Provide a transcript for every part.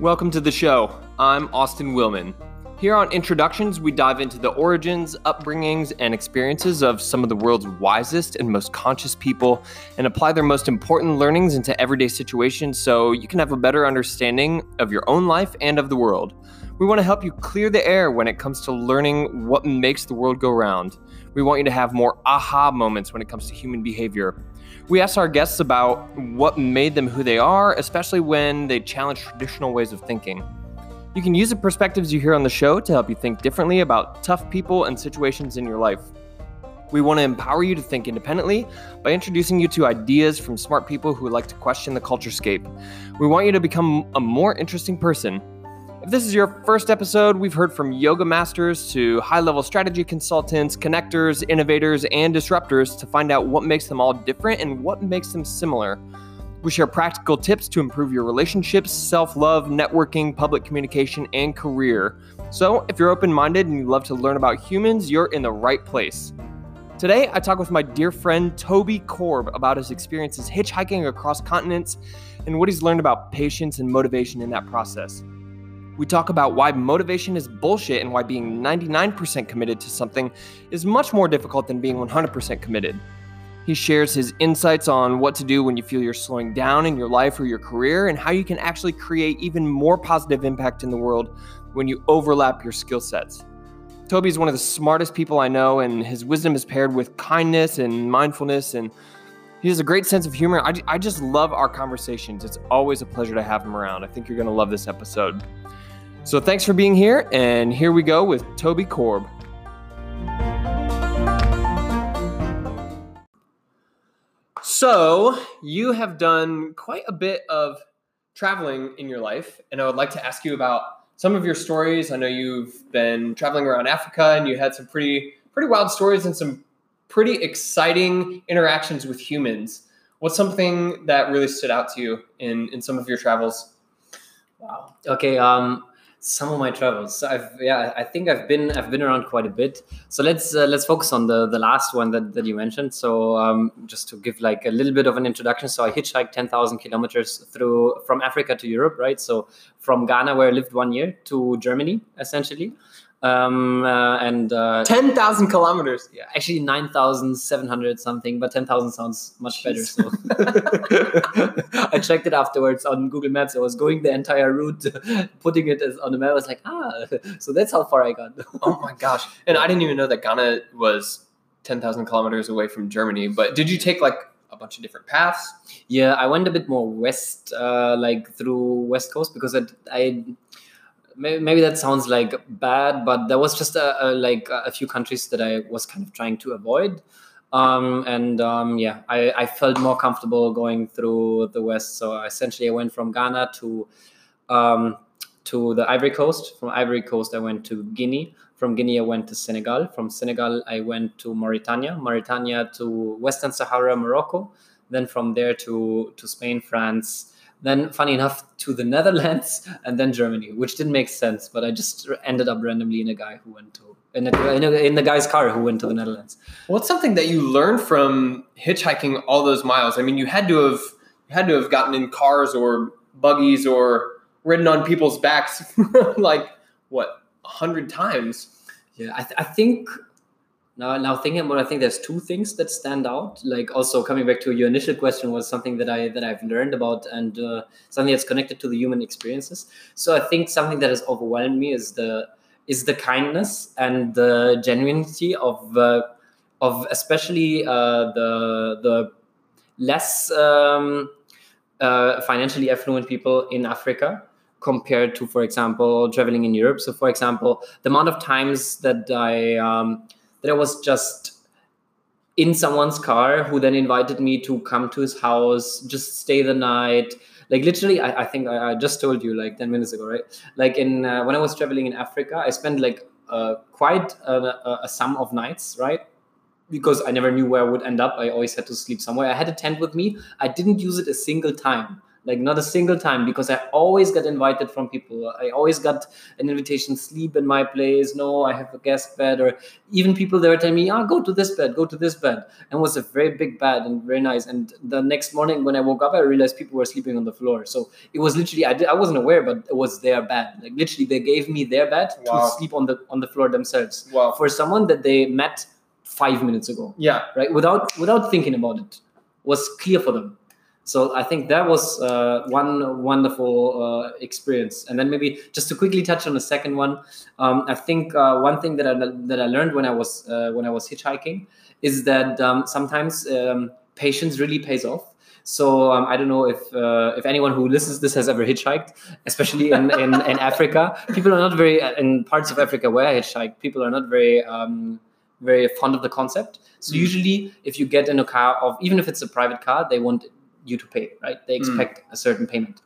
Welcome to the show. I'm Austin Willman. Here on Introductions, we dive into the origins, upbringings, and experiences of some of the world's wisest and most conscious people and apply their most important learnings into everyday situations so you can have a better understanding of your own life and of the world. We want to help you clear the air when it comes to learning what makes the world go round. We want you to have more aha moments when it comes to human behavior. We ask our guests about what made them who they are, especially when they challenge traditional ways of thinking. You can use the perspectives you hear on the show to help you think differently about tough people and situations in your life. We want to empower you to think independently by introducing you to ideas from smart people who like to question the culture scape. We want you to become a more interesting person. If this is your first episode, we've heard from yoga masters to high level strategy consultants, connectors, innovators, and disruptors to find out what makes them all different and what makes them similar. We share practical tips to improve your relationships, self love, networking, public communication, and career. So, if you're open minded and you love to learn about humans, you're in the right place. Today, I talk with my dear friend Toby Korb about his experiences hitchhiking across continents and what he's learned about patience and motivation in that process. We talk about why motivation is bullshit and why being 99% committed to something is much more difficult than being 100% committed. He shares his insights on what to do when you feel you're slowing down in your life or your career and how you can actually create even more positive impact in the world when you overlap your skill sets. Toby is one of the smartest people I know, and his wisdom is paired with kindness and mindfulness, and he has a great sense of humor. I, I just love our conversations. It's always a pleasure to have him around. I think you're going to love this episode. So thanks for being here, and here we go with Toby Korb. So, you have done quite a bit of traveling in your life, and I would like to ask you about some of your stories. I know you've been traveling around Africa and you had some pretty pretty wild stories and some pretty exciting interactions with humans. What's something that really stood out to you in in some of your travels? Wow. Okay. Um, some of my travels. So I've yeah, I think I've been I've been around quite a bit. So let's uh, let's focus on the the last one that, that you mentioned. So um, just to give like a little bit of an introduction. So I hitchhiked ten thousand kilometers through from Africa to Europe, right? So from Ghana where I lived one year to Germany, essentially um, uh, and uh, 10,000 kilometers. Yeah, actually 9,700 something, but 10,000 sounds much better. So I checked it afterwards on Google Maps. I was going the entire route, putting it as, on the map. I was like, ah, so that's how far I got. oh my gosh. And I didn't even know that Ghana was 10,000 kilometers away from Germany. But did you take like a bunch of different paths? Yeah, I went a bit more west, uh, like through West Coast because I, I maybe, that sounds like bad, but there was just a, a, like a few countries that I was kind of trying to avoid. Um, and um, yeah, I, I, felt more comfortable going through the west. So essentially, I went from Ghana to um, to the Ivory Coast. From Ivory Coast, I went to Guinea. From Guinea, I went to Senegal. From Senegal, I went to Mauritania. Mauritania to Western Sahara, Morocco. Then from there to to Spain, France, then funny enough to the Netherlands and then Germany, which didn't make sense. But I just ended up randomly in a guy who went to in, a, in, a, in the guy's car who went to the Netherlands. What's something that you learned from hitchhiking all those miles? I mean, you had to have you had to have gotten in cars or buggies or ridden on people's backs like what a hundred times. Yeah, I, th- I think now now thinking about it, i think there's two things that stand out. Like also coming back to your initial question was something that i that i've learned about and uh, something that's connected to the human experiences. So i think something that has overwhelmed me is the is the kindness and the genuinity of uh, of especially uh, the the less um, uh, financially affluent people in africa compared to for example traveling in europe. So for example the amount of times that i um, that I was just in someone's car who then invited me to come to his house, just stay the night. Like literally, I, I think I, I, just told you like 10 minutes ago, right? Like in uh, when I was traveling in Africa, I spent like uh, quite a, a sum of nights, right? Because I never knew where I would end up. I always had to sleep somewhere. I had a tent with me. I didn't use it a single time like not a single time because i always got invited from people. I always got an invitation sleep in my place no i have a guest bed or even people they were telling me ah go to this bed go to this bed and it was a very big bed and very nice. And the next morning when i woke up i realized people were sleeping on the floor. So it was literally i, did, I wasn't aware but it was their bed. Like literally they gave me their bed Wow. to sleep on the on the floor themselves. Wow. for someone that they met five minutes ago. Yeah. right? Without without thinking about it was clear for them so i think that was uh, one wonderful uh, experience and then maybe just to quickly touch on the second one um, i think uh, one thing that i that i learned when i was uh, when i was hitchhiking is that um, sometimes um, patience really pays off so um, I don't know if uh, if anyone who listens to this has ever hitchhiked, especially in, in, in Africa. People are not very in parts of Africa where I hitchhiked. People are not very um, very fond of the concept. So Mm. usually, if you get in a car of even if it's a private car, they want you to pay, right? They expect a certain payment.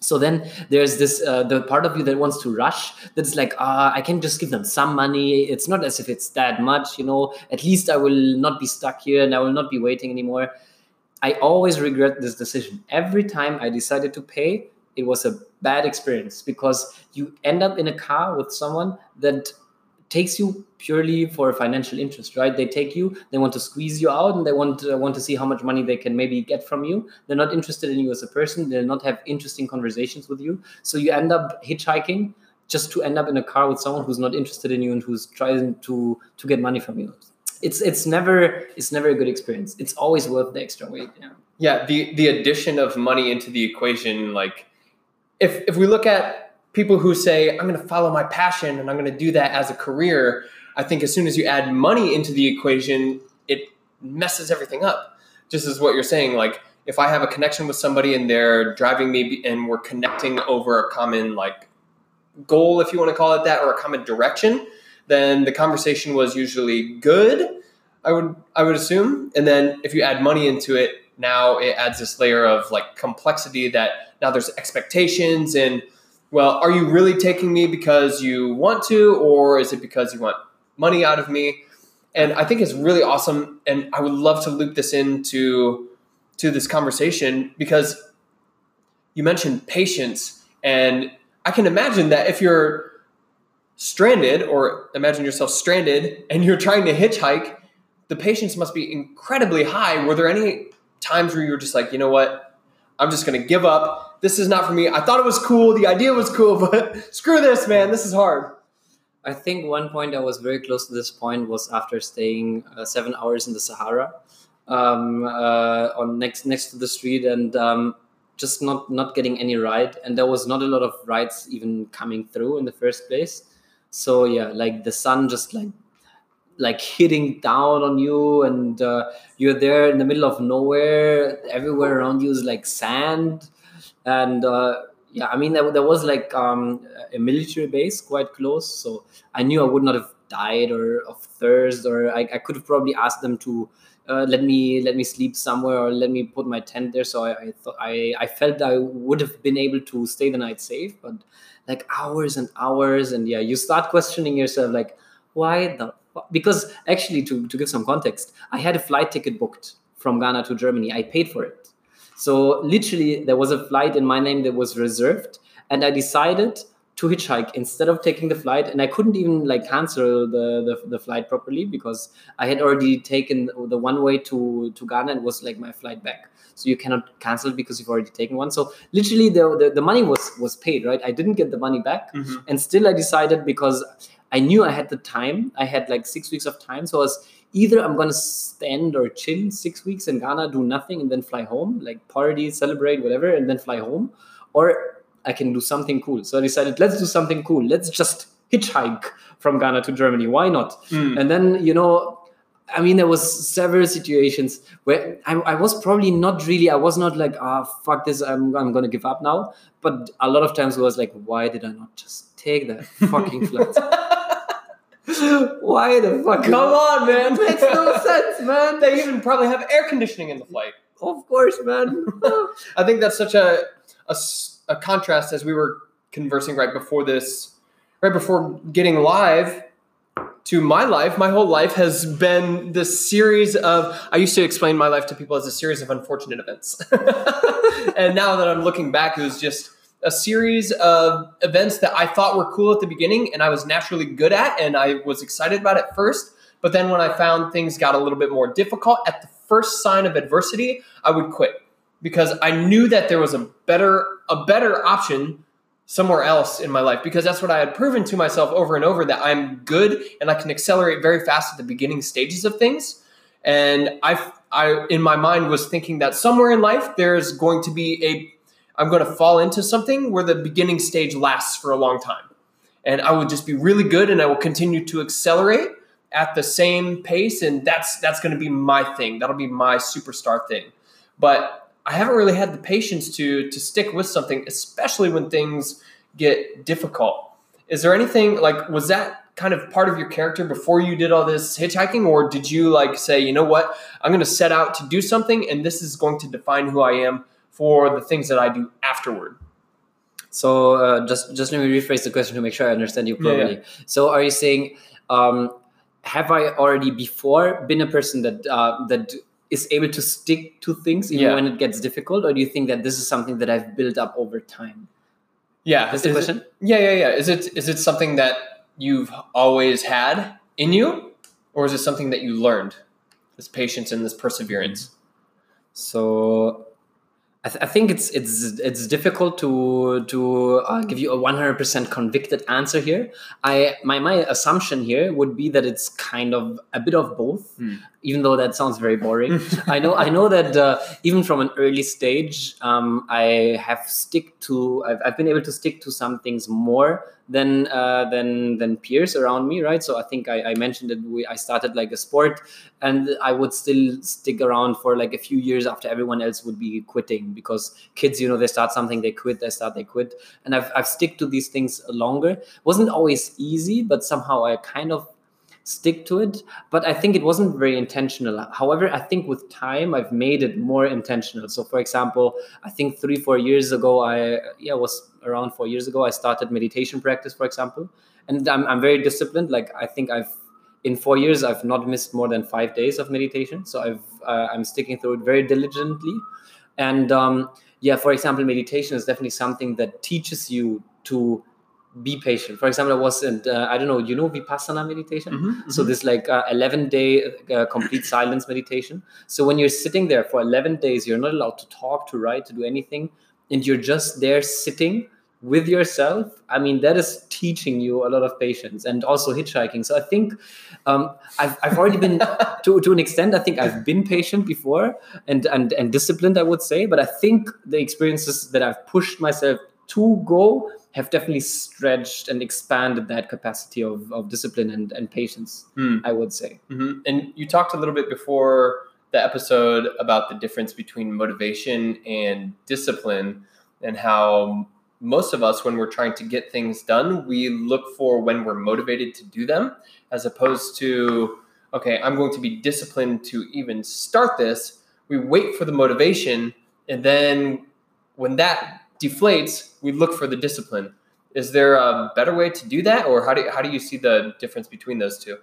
So then there's this uh, the part of you that wants to rush. That's like, ah, I can just give them some money. It's not as if it's that much, you know. At least I will not be stuck here and I will not be waiting anymore. I always regret this decision. Every time I decided to pay, it was a bad experience because you end up in a car with someone that takes you purely for financial interest, right? They take you, they want to squeeze you out, and they want uh, want to see how much money they can maybe get from you. They're not interested in you as a person. They'll not have interesting conversations with you. So you end up hitchhiking just to end up in a car with someone who's not interested in you and who's trying to to get money from you. It's it's never it's never a good experience. It's always worth the extra weight. Yeah. Yeah, the the addition of money into the equation, like if if we look at people who say I'm going to follow my passion and I'm going to do that as a career, I think as soon as you add money into the equation, it messes everything up. Just as what you're saying, like if I have a connection with somebody and they're driving me and we're connecting over a common like goal, if you want to call it that, or a common direction, then the conversation was usually good. I would I would assume, and then if you add money into it, now it adds this layer of like complexity that now there's expectations and well, are you really taking me because you want to, or is it because you want money out of me? And I think it's really awesome, and I would love to loop this into to this conversation because you mentioned patience, and I can imagine that if you're stranded, or imagine yourself stranded, and you're trying to hitchhike, the patience must be incredibly high. Were there any times where you were just like, you know what, I'm just going to give up. This is not for me. I thought it was cool. The idea was cool, but screw this, man. This is hard. I think one point I was very close to this point was after staying uh, seven hours in the Sahara, um, uh, on next next to the street, and um, just not not getting any ride, and there was not a lot of rides even coming through in the first place. So yeah, like the sun just like like hitting down on you, and uh, you're there in the middle of nowhere. Everywhere around you is like sand, and uh, yeah, I mean there, there was like um, a military base quite close, so I knew I would not have died or of thirst, or I, I could have probably asked them to uh, let me let me sleep somewhere or let me put my tent there. So I, I thought I I felt I would have been able to stay the night safe, but like hours and hours, and yeah, you start questioning yourself like why the? Because actually to to give some context, I had a flight ticket booked from Ghana to Germany. I paid for it. So literally, there was a flight in my name that was reserved, and I decided to hitchhike instead of taking the flight. And I couldn't even like cancel the, the, the flight properly because I had already taken the one way to to Ghana and was like my flight back. So you cannot cancel because you've already taken one. So literally, the the, the money was was paid, right? I didn't get the money back, mm-hmm. and still I decided because I knew I had the time. I had like six weeks of time, so I was either I'm gonna stand or chill six weeks in Ghana, do nothing, and then fly home, like party, celebrate, whatever, and then fly home, or I can do something cool. So I decided, let's do something cool. Let's just hitchhike from Ghana to Germany. Why not? Mm. And then you know, I mean, there was several situations where I, I was probably not really. I was not like, ah, fuck this. I'm I'm gonna give up now. But a lot of times it was like, why did I not just take that fucking flight? Why the fuck? Come on, man. It makes no sense, man. They even probably have air conditioning in the flight. Of course, man. I think that's such a a contrast as we were conversing right before this, right before getting live. To my life, my whole life has been this series of. I used to explain my life to people as a series of unfortunate events, and now that I'm looking back, it was just a series of events that I thought were cool at the beginning, and I was naturally good at, and I was excited about at first. But then when I found things got a little bit more difficult, at the first sign of adversity, I would quit because I knew that there was a better a better option somewhere else in my life because that's what I had proven to myself over and over that I'm good and I can accelerate very fast at the beginning stages of things. And I, I in my mind was thinking that somewhere in life there's going to be a I'm going to fall into something where the beginning stage lasts for a long time. And I would just be really good and I will continue to accelerate at the same pace and that's that's going to be my thing. That'll be my superstar thing. But I haven't really had the patience to to stick with something, especially when things get difficult. Is there anything like was that kind of part of your character before you did all this hitchhiking, or did you like say, you know what, I'm going to set out to do something, and this is going to define who I am for the things that I do afterward? So uh, just just let me rephrase the question to make sure I understand you properly. Yeah, yeah. So are you saying? Um, have I already before been a person that uh, that is able to stick to things even yeah. when it gets difficult, or do you think that this is something that I've built up over time? Yeah, is the question. It, yeah, yeah, yeah. Is it is it something that you've always had in you, or is it something that you learned? This patience and this perseverance. So I, th- I, think it's it's it's difficult to to uh, give you a 100% convicted answer here. I my my assumption here would be that it's kind of a bit of both, hmm. Even though that sounds very boring. I know I know that uh, even from an early stage, um, I have stick to I've, I've been able to stick to some things more than uh, than than peers around me, right? So I think I, I mentioned that we I started like a sport, and I would still stick around for like a few years after everyone else would be quitting because kids, you know, they start something, they quit, they start, they quit, and I've I've stick to these things longer. wasn't always easy, but somehow I kind of stick to it but i think it wasn't very intentional. However i think with time i've made it more intentional. So for example i think three four years ago i yeah was around four years ago i started meditation practice for example. And i'm, I'm very disciplined. Like i think i've in four years i've not missed more than five days of meditation. So i've uh, i'm sticking through it very diligently. And um, yeah for example meditation is definitely something that teaches you to be patient. For example, I was in, uh, I don't know, you know, Vipassana meditation? Mm-hmm, mm-hmm. So this like uh, 11 day uh, complete silence meditation. So when you're sitting there for 11 days, you're not allowed to talk, to write, to do anything. And you're just there sitting with yourself. I mean, that is teaching you a lot of patience and also hitchhiking. So I think um, I've, I've already been, to, to an extent, I think I've been patient before and, and, and disciplined, I would say. But I think the experiences that I've pushed myself to go have definitely stretched and expanded that capacity of, of discipline and, and patience, hmm. I would say. Mm-hmm. And you talked a little bit before the episode about the difference between motivation and discipline and how most of us, when we're trying to get things done, we look for when we're motivated to do them as opposed to, okay, I'm going to be disciplined to even start this. We wait for the motivation and then when that deflates, we look for the discipline. Is there a better way to do that, or how do how do you see the difference between those two?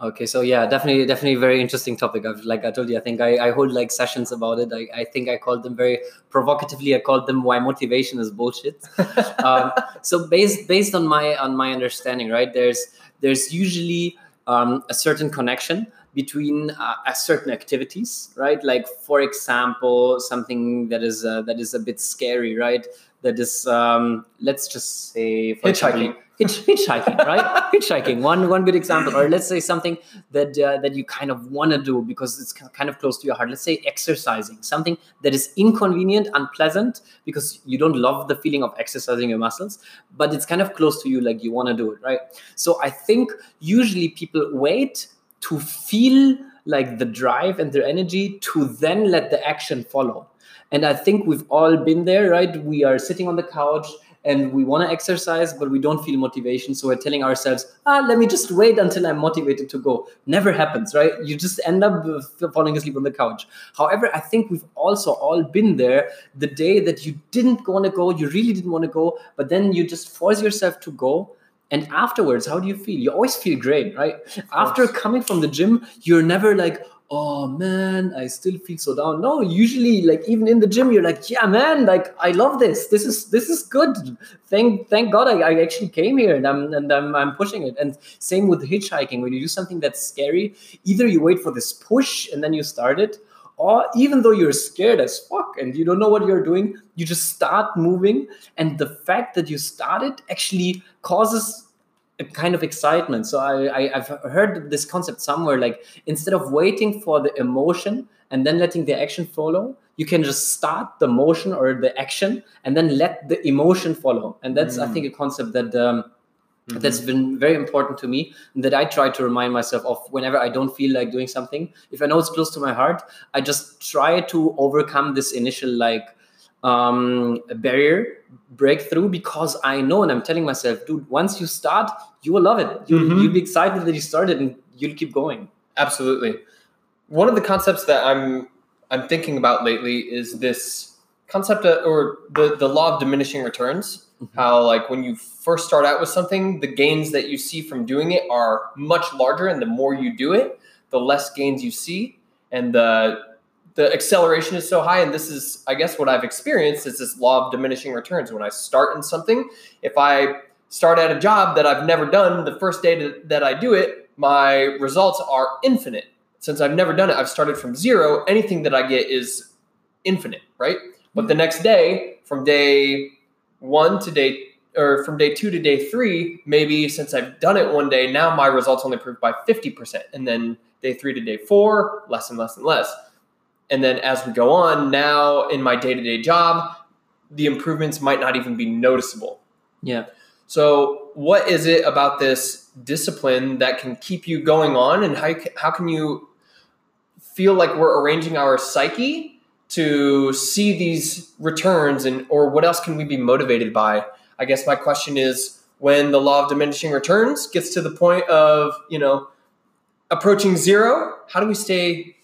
Okay, so yeah, definitely, definitely very interesting topic. I've, like I told you, I think I, I hold like sessions about it. I, I think I called them very provocatively. I called them "Why Motivation is Bullshit." um, so based based on my on my understanding, right? There's there's usually um, a certain connection between uh, certain activities, right? Like for example, something that is uh, that is a bit scary, right? That is, um, let's just say, for hitchhiking. Example, hitch, hitchhiking, right? hitchhiking, one one good example. Or let's say something that uh, that you kind of want to do because it's kind of close to your heart. Let's say exercising, something that is inconvenient, unpleasant, because you don't love the feeling of exercising your muscles, but it's kind of close to you, like you want to do it, right? So I think usually people wait to feel like the drive and their energy to then let the action follow. And I think we've all been there, right? We are sitting on the couch and we want to exercise, but we don't feel motivation. So we're telling ourselves, ah, let me just wait until I'm motivated to go. Never happens, right? You just end up falling asleep on the couch. However, I think we've also all been there the day that you didn't want to go, you really didn't want to go, but then you just force yourself to go and afterwards how do you feel? You always feel great right? After coming from the gym you're never like oh man i still feel so down. No usually like even in the gym you're like yeah man like i love this. This is this is good. Thank thank god i, I actually came here and i'm and I'm, I'm pushing it. And same with hitchhiking. When you do something that's scary either you wait for this push and then you start it or even though you're scared as fuck and you don't know what you're doing you just start moving and the fact that you started actually causes a kind of excitement. So I, I have heard this concept somewhere like instead of waiting for the emotion and then letting the action follow, you can just start the motion or the action and then let the emotion follow. And that's mm. I think a concept that um, mm-hmm. that's been very important to me that I try to remind myself of whenever I don't feel like doing something. If I know it's close to my heart, I just try to overcome this initial like um, barrier breakthrough because I know and I'm telling myself, dude, once you start, you will love it. You, mm-hmm. You'll be excited that you started and you'll keep going. Absolutely. One of the concepts that I'm I'm thinking about lately is this concept of, or the the law of diminishing returns. Mm-hmm. How like when you first start out with something, the gains that you see from doing it are much larger, and the more you do it, the less gains you see, and the the acceleration is so high and this is i guess what i've experienced is this law of diminishing returns when i start in something if i start at a job that i've never done the first day that i do it my results are infinite since i've never done it i've started from zero anything that i get is infinite right but the next day from day one to day or from day two to day three maybe since i've done it one day now my results only improved by 50% and then day three to day four less and less and less and then as we go on, now in my day to day job, the improvements might not even be noticeable. Yeah. So, what is it about this discipline that can keep you going on, and how, how can you feel like we're arranging our psyche to see these returns, and or what else can we be motivated by? I guess my question is when the law of diminishing returns gets to the point of you know approaching zero, how do we stay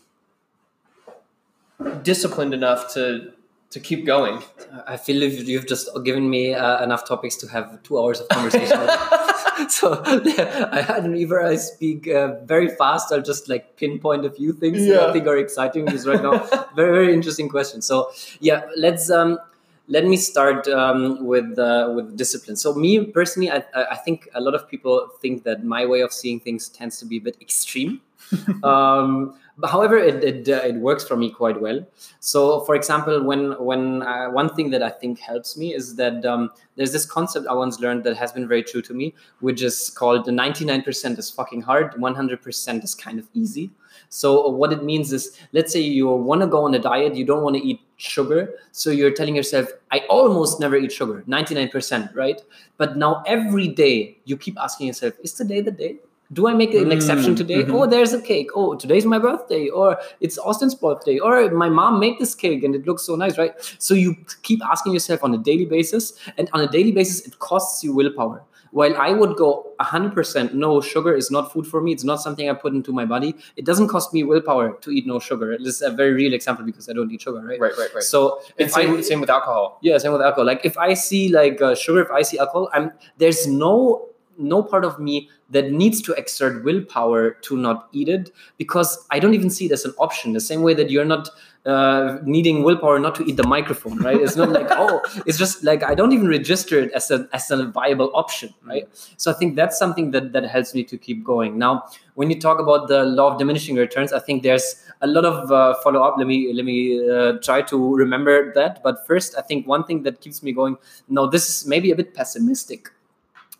disciplined enough to to keep going. I feel you've just given me uh, enough topics to have two hours of conversation. so I, don't either I speak uh, very fast. I'll just like pinpoint a few things yeah. that I think are exciting because right now very very interesting question. So yeah, let's um, let me start um, with uh, with discipline. So me personally, I, I think a lot of people think that my way of seeing things tends to be a bit extreme. um, but however it, it, uh, it works for me quite well so for example when when uh, one thing that i think helps me is that um, there's this concept i once learned that has been very true to me which is called the 99% is fucking hard 100% is kind of easy so what it means is let's say you want to go on a diet you don't want to eat sugar so you're telling yourself i almost never eat sugar 99% right but now every day you keep asking yourself is today the day do I make an exception mm, today? Mm-hmm. Oh, there's a cake. Oh, today's my birthday, or it's Austin's birthday, or my mom made this cake and it looks so nice, right? So you keep asking yourself on a daily basis, and on a daily basis, it costs you willpower. While I would go 100% no, sugar is not food for me. It's not something I put into my body. It doesn't cost me willpower to eat no sugar. This is a very real example because I don't eat sugar, right? Right, right, right. So if same, I, same with alcohol. Yeah, same with alcohol. Like if I see like uh, sugar, if I see alcohol, I'm there's no no part of me that needs to exert willpower to not eat it because I don't even see it as an option. The same way that you're not uh, needing willpower not to eat the microphone, right? It's not like oh, it's just like I don't even register it as a as a viable option, right? So I think that's something that that helps me to keep going. Now, when you talk about the law of diminishing returns, I think there's a lot of uh, follow up. Let me let me uh, try to remember that. But first, I think one thing that keeps me going. No, this is maybe a bit pessimistic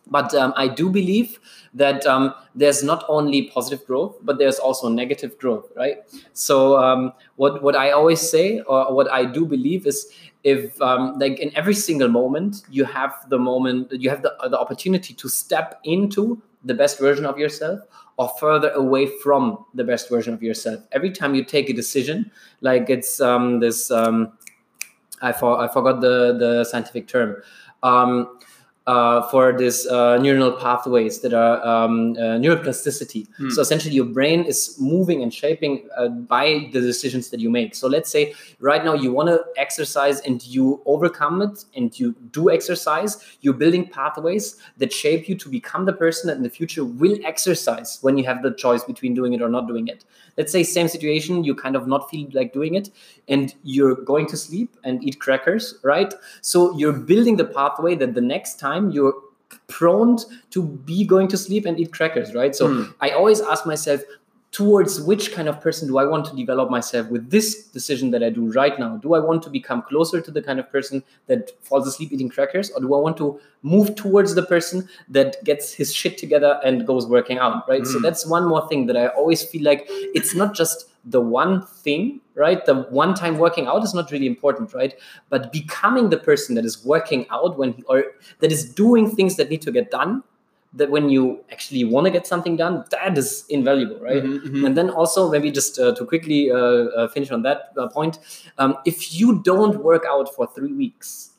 but um, I do believe that um, there's not only positive growth, but there's also negative growth, right? So um, what what I always say, or what I do believe, is if um, like in every single moment you have the moment, you have the the opportunity to step into the best version of yourself or further away from the best version of yourself. Every time you take a decision, like it's um, this, um, I for, I forgot the the scientific term. Uh, for this uh, neuronal pathways that are um, uh, neuroplasticity. Hmm. So essentially, your brain is moving and shaping uh, by the decisions that you make. So let's say right now you want to exercise and you overcome it and you do exercise. You're building pathways that shape you to become the person that in the future will exercise when you have the choice between doing it or not doing it. Let's say same situation, you kind of not feel like doing it, and you're going to sleep and eat crackers, right? So you're building the pathway that the next time you're prone to be going to sleep and eat crackers, right? So Hmm. I always ask myself, towards which kind of person do I want to develop myself with this decision that I do right now? Do I want to become closer to the kind of person that falls asleep eating crackers, or do I want to move towards the person that gets his shit together and goes working out, right? So Mm. that's one more thing that I always feel like it's not just the one thing, right? The one time working out is not really important, right? But becoming the person that is working out when he, or that is doing things that need to get done that when you actually want to get something done that is invaluable right? Mhm, mhm. and then also maybe just uh, to quickly uh, uh, finish on that uh, point um, if you don't work out for three weeks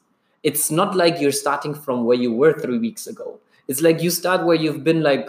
it's not like you're starting from where you were three weeks ago. It's like you start where you've been like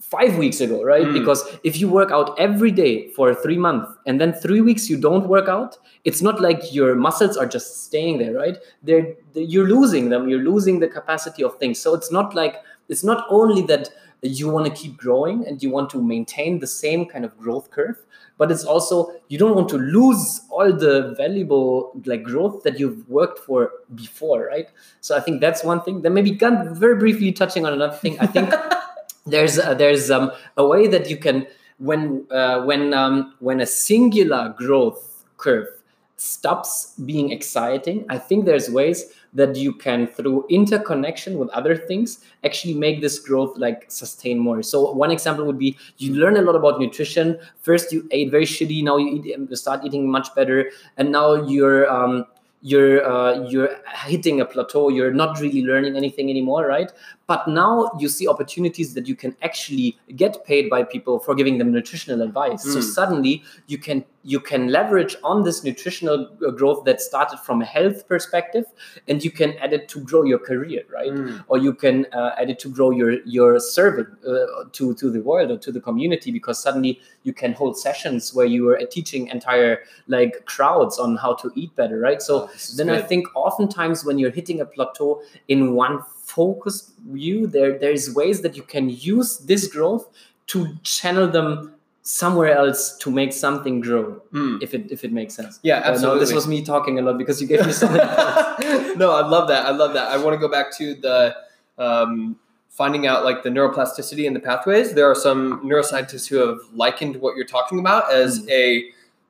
five weeks ago right? Mm. because if you work out every day for three months and then three weeks you don't work out it's not like your muscles are just staying there right? They're, they you're losing them you're losing the capacity of things. So it's not like it's not only that you want to keep growing and you want to maintain the same kind of growth curve but it's also you don't want to lose all the valuable like growth that you've worked for before right? So i think that's one thing. Then maybe Gun, very briefly touching on another thing. I think there's uh, there's um, a way that you can when uh, when um, when a singular growth curve stops being exciting i think there's ways that you can through interconnection with other things actually make this growth like sustain more. So one example would be you learn a lot about nutrition. First you ate very shitty now you eat you start eating much better and now you're um, you're uh, you're hitting a plateau. You're not really learning anything anymore right? But now you see opportunities that you can actually get paid by people for giving them nutritional advice. So Mm. suddenly you can you can leverage on this nutritional uh, growth that started from a health perspective and you can add it to grow your career right? Mm. or you can uh, add it to grow your your serving uh, to to the world or to the community because suddenly you can hold sessions where you are teaching entire like crowds on how to eat better right? So Oh, then I think oftentimes when you're hitting a plateau in one focused view, there there's ways that you can use this growth to channel them somewhere else to make something grow, Mm. if it if it makes sense. Yeah, Uh, no, this was me talking a lot because you gave me something no, I love that. I love that. I want to go back to the um, finding out like the neuroplasticity and the pathways. There are some neuroscientists who have likened what you're talking about as Mm. a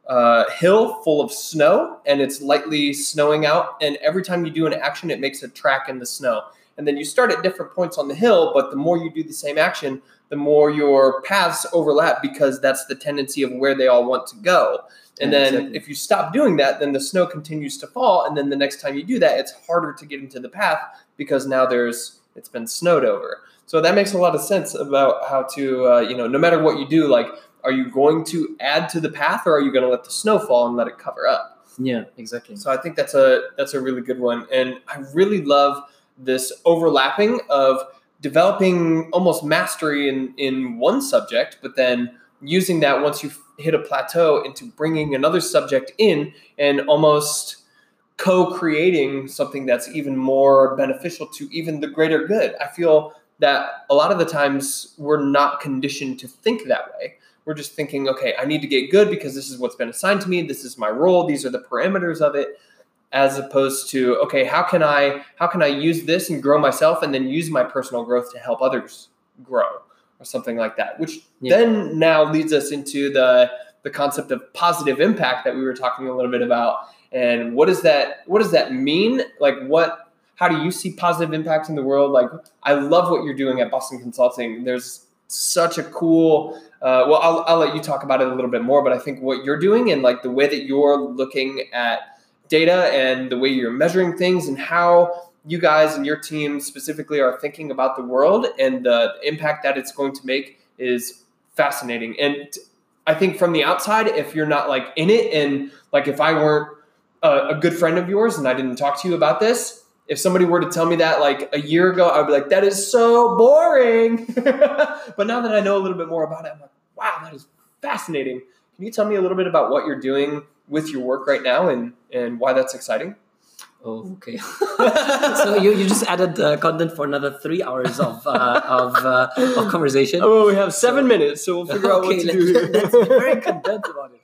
uh, hill full of snow, and it's lightly snowing out. And every time you do an action, it makes a track in the snow. And then you start at different points on the hill, but the more you do the same action, the more your paths overlap because that's the tendency of where they all want to go. And then exactly. if you stop doing that, then the snow continues to fall. And then the next time you do that, it's harder to get into the path because now there's it's been snowed over. So that makes a lot of sense about how to uh, you know no matter what you do, like are you going to add to the path or are you going to let the snow fall and let it cover up? yeah, exactly. So I think that's a that's a really good one, and I really love this overlapping of developing almost mastery in in one subject, but then using that once you hit a plateau into bringing another subject in and almost co-creating something that's even more beneficial to even the greater good. I feel that a lot of the times we're not conditioned to think that way. We're just thinking, okay, I need to get good because this is what's been assigned to me. This is my role. These are the parameters of it. As opposed to, okay, how can I how can I use this and grow myself and then use my personal growth to help others grow or something like that. Which Yeah. then now leads us into the the concept of positive impact that we were talking a little bit about. And what does that what does that mean? Like what how do you see positive impact in the world? Like I love what you're doing at Boston Consulting. There's such a cool uh, well I'll, I'll let you talk about it a little bit more but i think what you're doing and like the way that you're looking at data and the way you're measuring things and how you guys and your team specifically are thinking about the world and the impact that it's going to make is fascinating and i think from the outside if you're not like in it and like if i weren't a, a good friend of yours and i didn't talk to you about this if somebody were to tell me that like a year ago, I'd be like, that is so boring. but now that I know a little bit more about it, I'm like, wow, that is fascinating. Can you tell me a little bit about what you're doing with your work right now and, and why that's exciting? Oh, okay. so you, you just added uh, content for another three hours of uh, of, uh, of conversation. Oh, well, we have seven so, minutes, so we'll figure okay, out what to let's, do. let's be very condensed about it.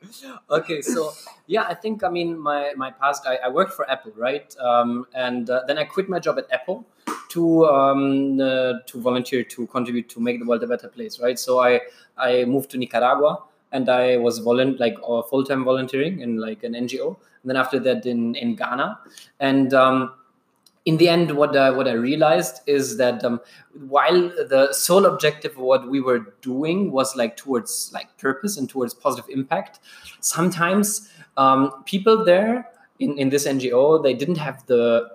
Okay, so yeah, I think I mean my my past. I, I worked for Apple, right? Um, and uh, then I quit my job at Apple to um, uh, to volunteer to contribute to make the world a better place, right? So I I moved to Nicaragua and I was volunt like uh, full time volunteering in like an NGO. And then after that, in in Ghana, and um, in the end, what I, what I realized is that um, while the sole objective of what we were doing was like towards like purpose and towards positive impact, sometimes um, people there in, in this NGO they didn't have the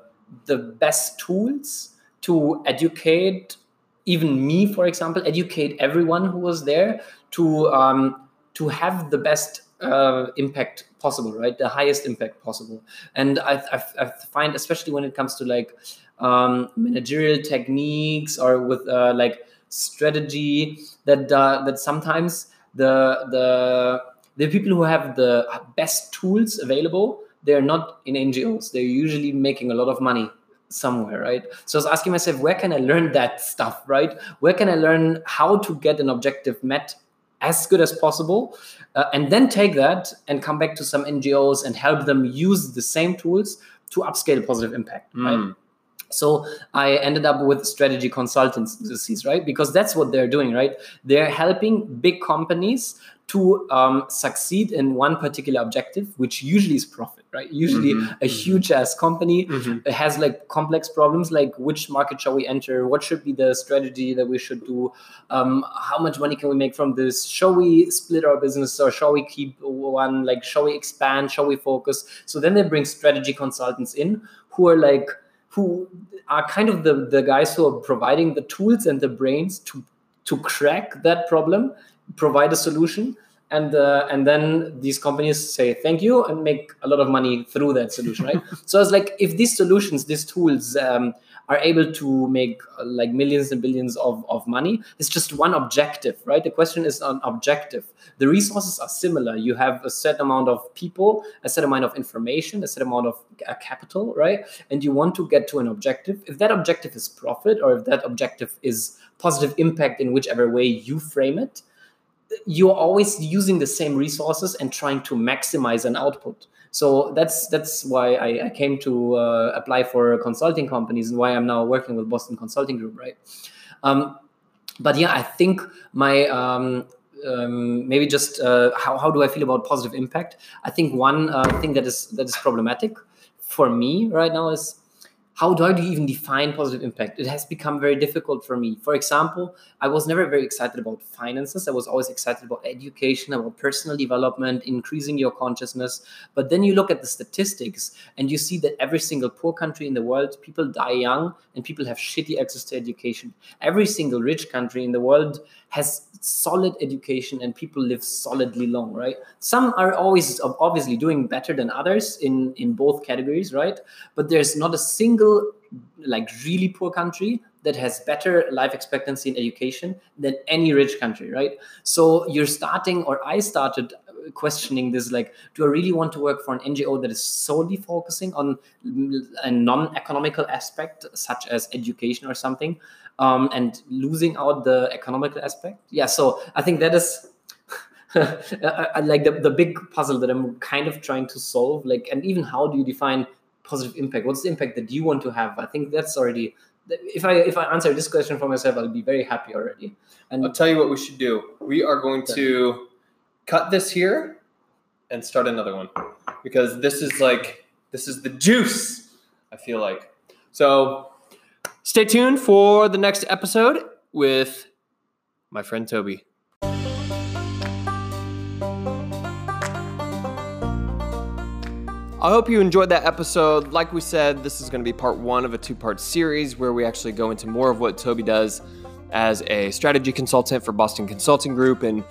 the best tools to educate even me, for example, educate everyone who was there to um, to have the best uh, impact possible, right? The highest impact possible. And I, I, I find, especially when it comes to like um, managerial techniques or with uh, like strategy, that uh, that sometimes the the the people who have the best tools available, they're not in NGOs. They're usually making a lot of money somewhere, right? So I was asking myself, where can I learn that stuff, right? Where can I learn how to get an objective met as good as possible uh, and then take that and come back to some ngos and help them use the same tools to upscale positive impact mm. right so i ended up with strategy consultancies right because that's what they're doing right they're helping big companies to um, succeed in one particular objective, which usually is profit, right? Usually, mm-hmm. a mm-hmm. huge ass company mm-hmm. has like complex problems, like which market shall we enter? What should be the strategy that we should do? Um, how much money can we make from this? Shall we split our business or shall we keep one? Like, shall we expand? Shall we focus? So then they bring strategy consultants in who are like, who are kind of the, the guys who are providing the tools and the brains to to crack that problem provide a solution and uh, and then these companies say thank you and make a lot of money through that solution right? So it's like if these solutions these tools um, are able to make uh, like millions and billions of, of money it's just one objective right? The question is an objective. The resources are similar. You have a set amount of people a set amount of information a set amount of uh, capital right? And you want to get to an objective. If that objective is profit or if that objective is positive impact in whichever way you frame it you're always using the same resources and trying to maximize an output so that's that's why I, I came to uh, apply for consulting companies and why I'm now working with Boston Consulting Group, right? Um, but yeah, I think my um, um, maybe just uh, how, how do I feel about positive impact? I think one uh, thing that is that is problematic for me right now is how do I even define positive impact? It has become very difficult for me. For example, I was never very excited about finances. I was always excited about education, about personal development, increasing your consciousness. But then you look at the statistics and you see that every single poor country in the world, people die young and people have shitty access to education. Every single rich country in the world has solid education and people live solidly long, right? Some are always obviously doing better than others in, in both categories, right? But there's not a single single like really poor country that has better life expectancy in education than any rich country right? So you're starting or i started uh, questioning this like do i really want to work for an ngo that is solely focusing on a non-economical aspect such as education or something um, and losing out the economical aspect? Yeah so i think that is uh, uh, like the, the big puzzle that i'm kind of trying to solve like and even how do you define positive impact. What's the impact that you want to have? I think that's already if i if i answer this question for myself i'll be very happy already. And i'll tell you what we should do. We are going to cut this here and start another one because this is like this is the juice i feel like. So stay tuned for the next episode with my friend toby I hope you enjoyed that episode. Like we said, this is going to be part one of a two part series where we actually go into more of what Toby does as a strategy consultant for Boston Consulting Group and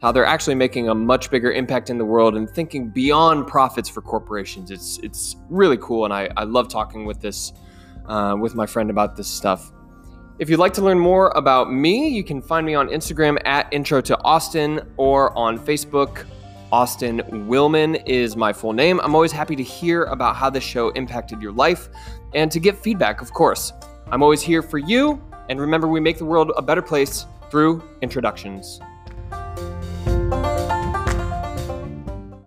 how they're actually making a much bigger impact in the world and thinking beyond profits for corporations. It's it's really cool, and I, I love talking with this uh, with my friend about this stuff. If you'd like to learn more about me, you can find me on Instagram at Intro to Austin or on Facebook. Austin Willman is my full name. I'm always happy to hear about how this show impacted your life and to get feedback, of course. I'm always here for you. And remember, we make the world a better place through introductions.